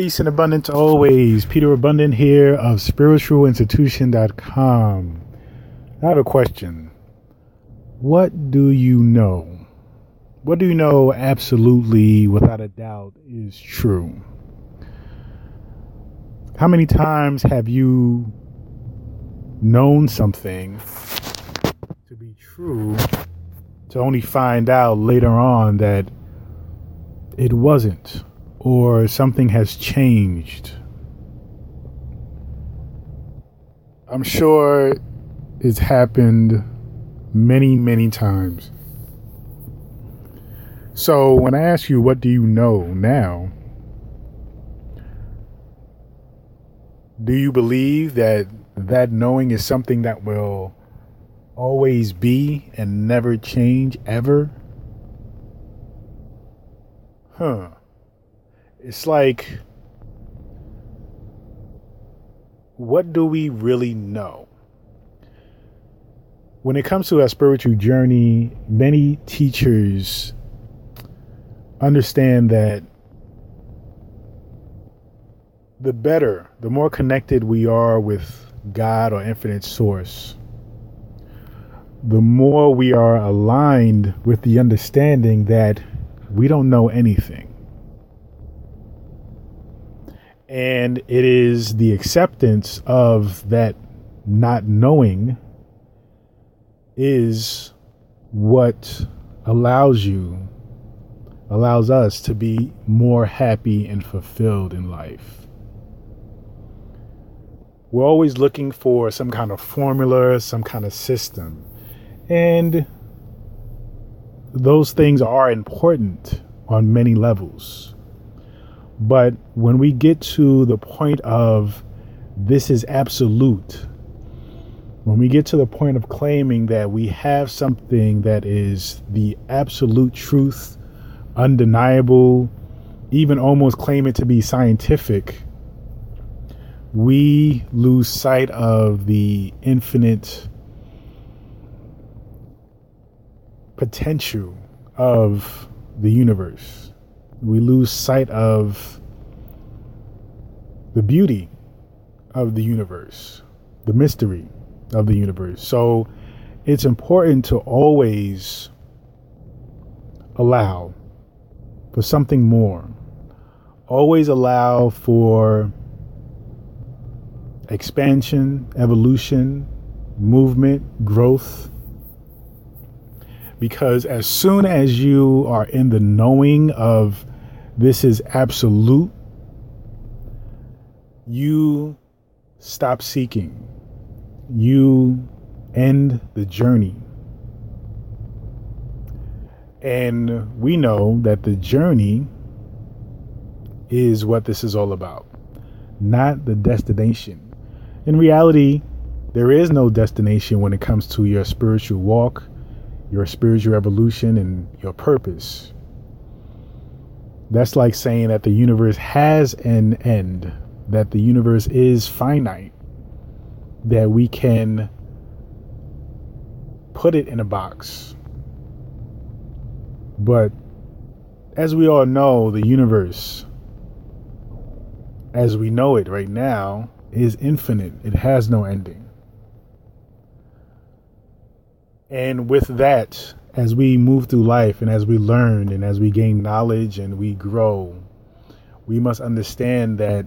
Peace and abundance always. Peter Abundant here of spiritualinstitution.com. I have a question. What do you know? What do you know absolutely, without a doubt, is true? How many times have you known something to be true to only find out later on that it wasn't? Or something has changed. I'm sure it's happened many, many times. So when I ask you, what do you know now? Do you believe that that knowing is something that will always be and never change ever? Huh. It's like, what do we really know? When it comes to our spiritual journey, many teachers understand that the better, the more connected we are with God or infinite source, the more we are aligned with the understanding that we don't know anything. And it is the acceptance of that not knowing is what allows you, allows us to be more happy and fulfilled in life. We're always looking for some kind of formula, some kind of system. And those things are important on many levels. But when we get to the point of this is absolute, when we get to the point of claiming that we have something that is the absolute truth, undeniable, even almost claim it to be scientific, we lose sight of the infinite potential of the universe we lose sight of the beauty of the universe, the mystery of the universe. So it's important to always allow for something more. Always allow for expansion, evolution, movement, growth. Because as soon as you are in the knowing of this is absolute, you stop seeking. You end the journey. And we know that the journey is what this is all about, not the destination. In reality, there is no destination when it comes to your spiritual walk, your spiritual evolution, and your purpose. That's like saying that the universe has an end, that the universe is finite, that we can put it in a box. But as we all know, the universe, as we know it right now, is infinite, it has no ending. And with that, as we move through life and as we learn and as we gain knowledge and we grow, we must understand that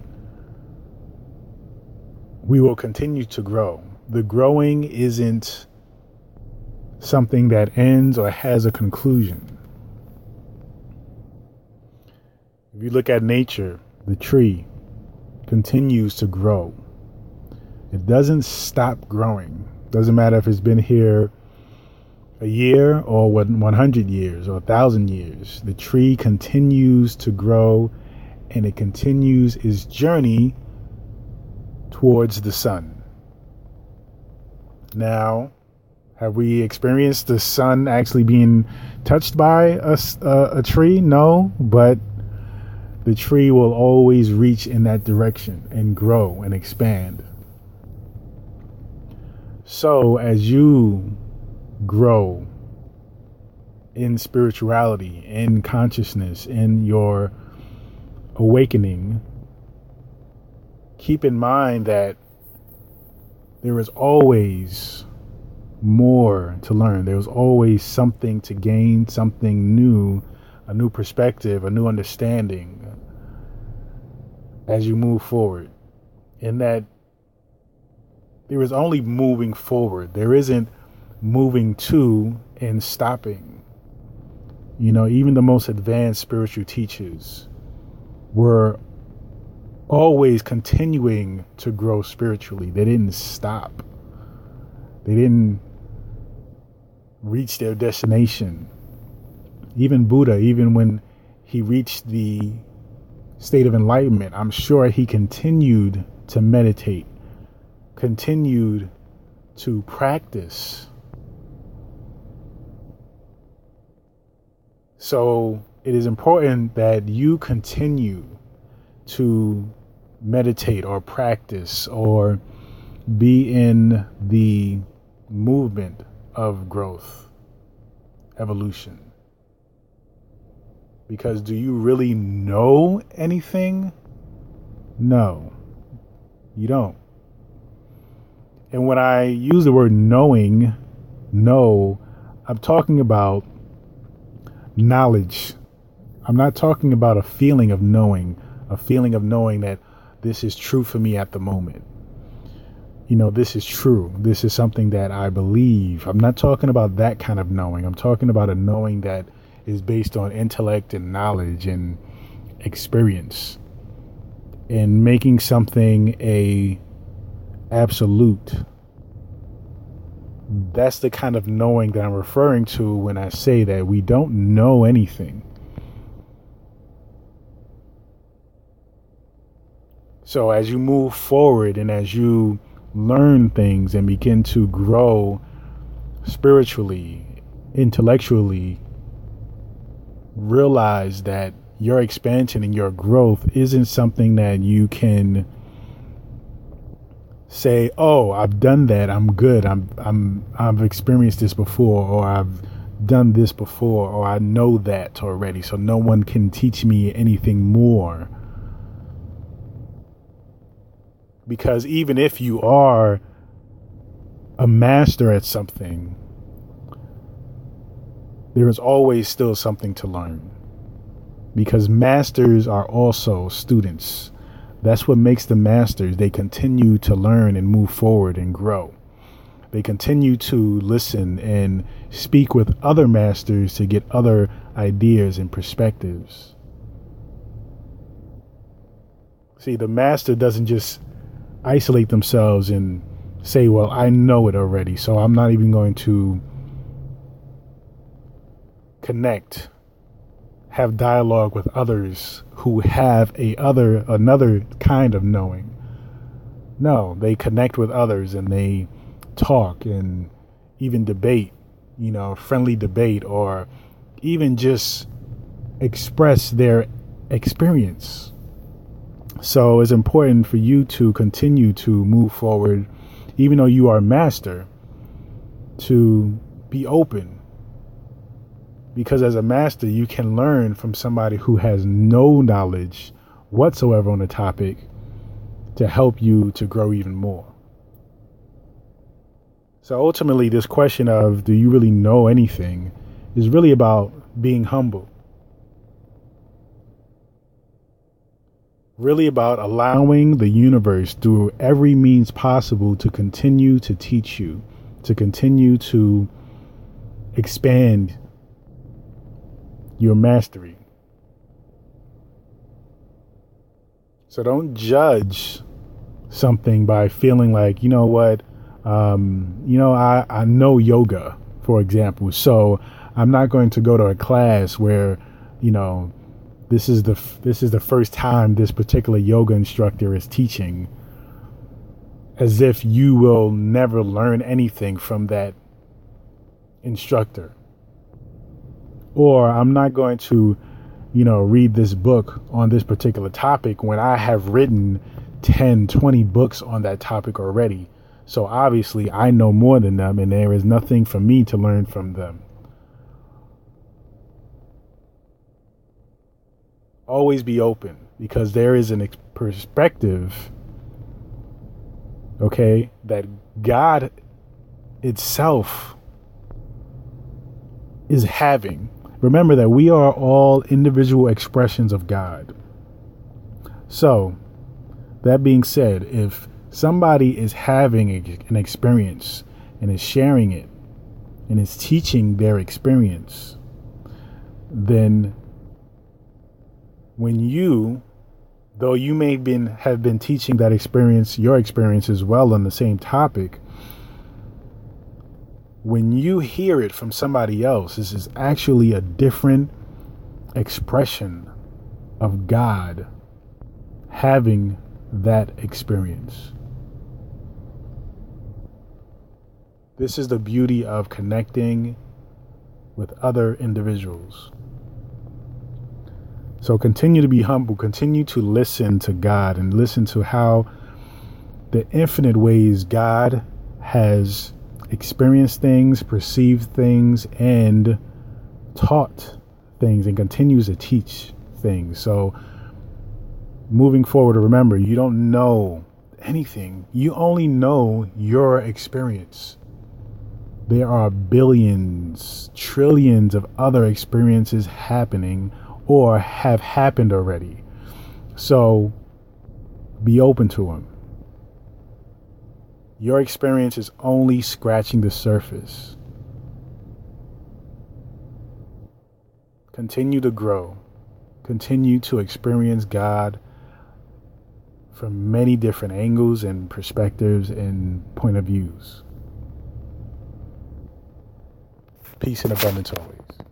we will continue to grow. The growing isn't something that ends or has a conclusion. If you look at nature, the tree continues to grow. It doesn't stop growing. Doesn't matter if it's been here a year or 100 years or 1,000 years, the tree continues to grow and it continues its journey towards the sun. Now, have we experienced the sun actually being touched by a, a, a tree? No, but the tree will always reach in that direction and grow and expand. So, as you grow in spirituality, in consciousness, in your awakening, keep in mind that there is always more to learn. There is always something to gain, something new, a new perspective, a new understanding as you move forward. And that there is only moving forward. There isn't moving to and stopping. You know, even the most advanced spiritual teachers were always continuing to grow spiritually. They didn't stop. They didn't reach their destination. Even Buddha, even when he reached the state of enlightenment, I'm sure he continued to meditate, continued to practice. So it is important that you continue to meditate or practice or be in the movement of growth, evolution. Because do you really know anything? No, you don't. And when I use the word knowing, know, I'm talking about knowledge. I'm not talking about a feeling of knowing, a feeling of knowing that this is true for me at the moment. You know, this is true. This is something that I believe. I'm not talking about that kind of knowing. I'm talking about a knowing that is based on intellect and knowledge and experience and making something a absolute that's the kind of knowing that I'm referring to when I say that we don't know anything. So as you move forward and as you learn things and begin to grow spiritually, intellectually, realize that your expansion and your growth isn't something that you can say, "Oh, I've done that. I'm good. I'm I'm I've experienced this before or I've done this before or I know that already, so no one can teach me anything more." Because even if you are a master at something, there is always still something to learn. Because masters are also students. That's what makes the masters. They continue to learn and move forward and grow. They continue to listen and speak with other masters to get other ideas and perspectives. See, the master doesn't just isolate themselves and say, well, I know it already, so I'm not even going to connect, have dialogue with others who have a other another kind of knowing. No, they connect with others and they talk and even debate, you know, friendly debate or even just express their experience so it's important for you to continue to move forward, even though you are master, to be open. Because as a master, you can learn from somebody who has no knowledge whatsoever on the topic to help you to grow even more. So ultimately, this question of do you really know anything is really about being humble really about allowing the universe through every means possible to continue to teach you, to continue to expand your mastery. So don't judge something by feeling like, you know what, um, you know, I, I know yoga, for example, so I'm not going to go to a class where, you know, this is the this is the first time this particular yoga instructor is teaching as if you will never learn anything from that instructor or i'm not going to you know read this book on this particular topic when i have written 10 20 books on that topic already so obviously i know more than them and there is nothing for me to learn from them always be open because there is a perspective Okay? That God itself is having. Remember that we are all individual expressions of God. So, that being said, if somebody is having an experience and is sharing it and is teaching their experience, then when you, though you may been have been teaching that experience, your experience as well on the same topic, when you hear it from somebody else, this is actually a different expression of God having that experience. This is the beauty of connecting with other individuals. So continue to be humble, continue to listen to God and listen to how the infinite ways God has experienced things, perceived things, and taught things and continues to teach things. So moving forward, remember, you don't know anything, you only know your experience. There are billions, trillions of other experiences happening or have happened already. So be open to them. Your experience is only scratching the surface. Continue to grow. Continue to experience God from many different angles and perspectives and point of views. Peace and abundance always.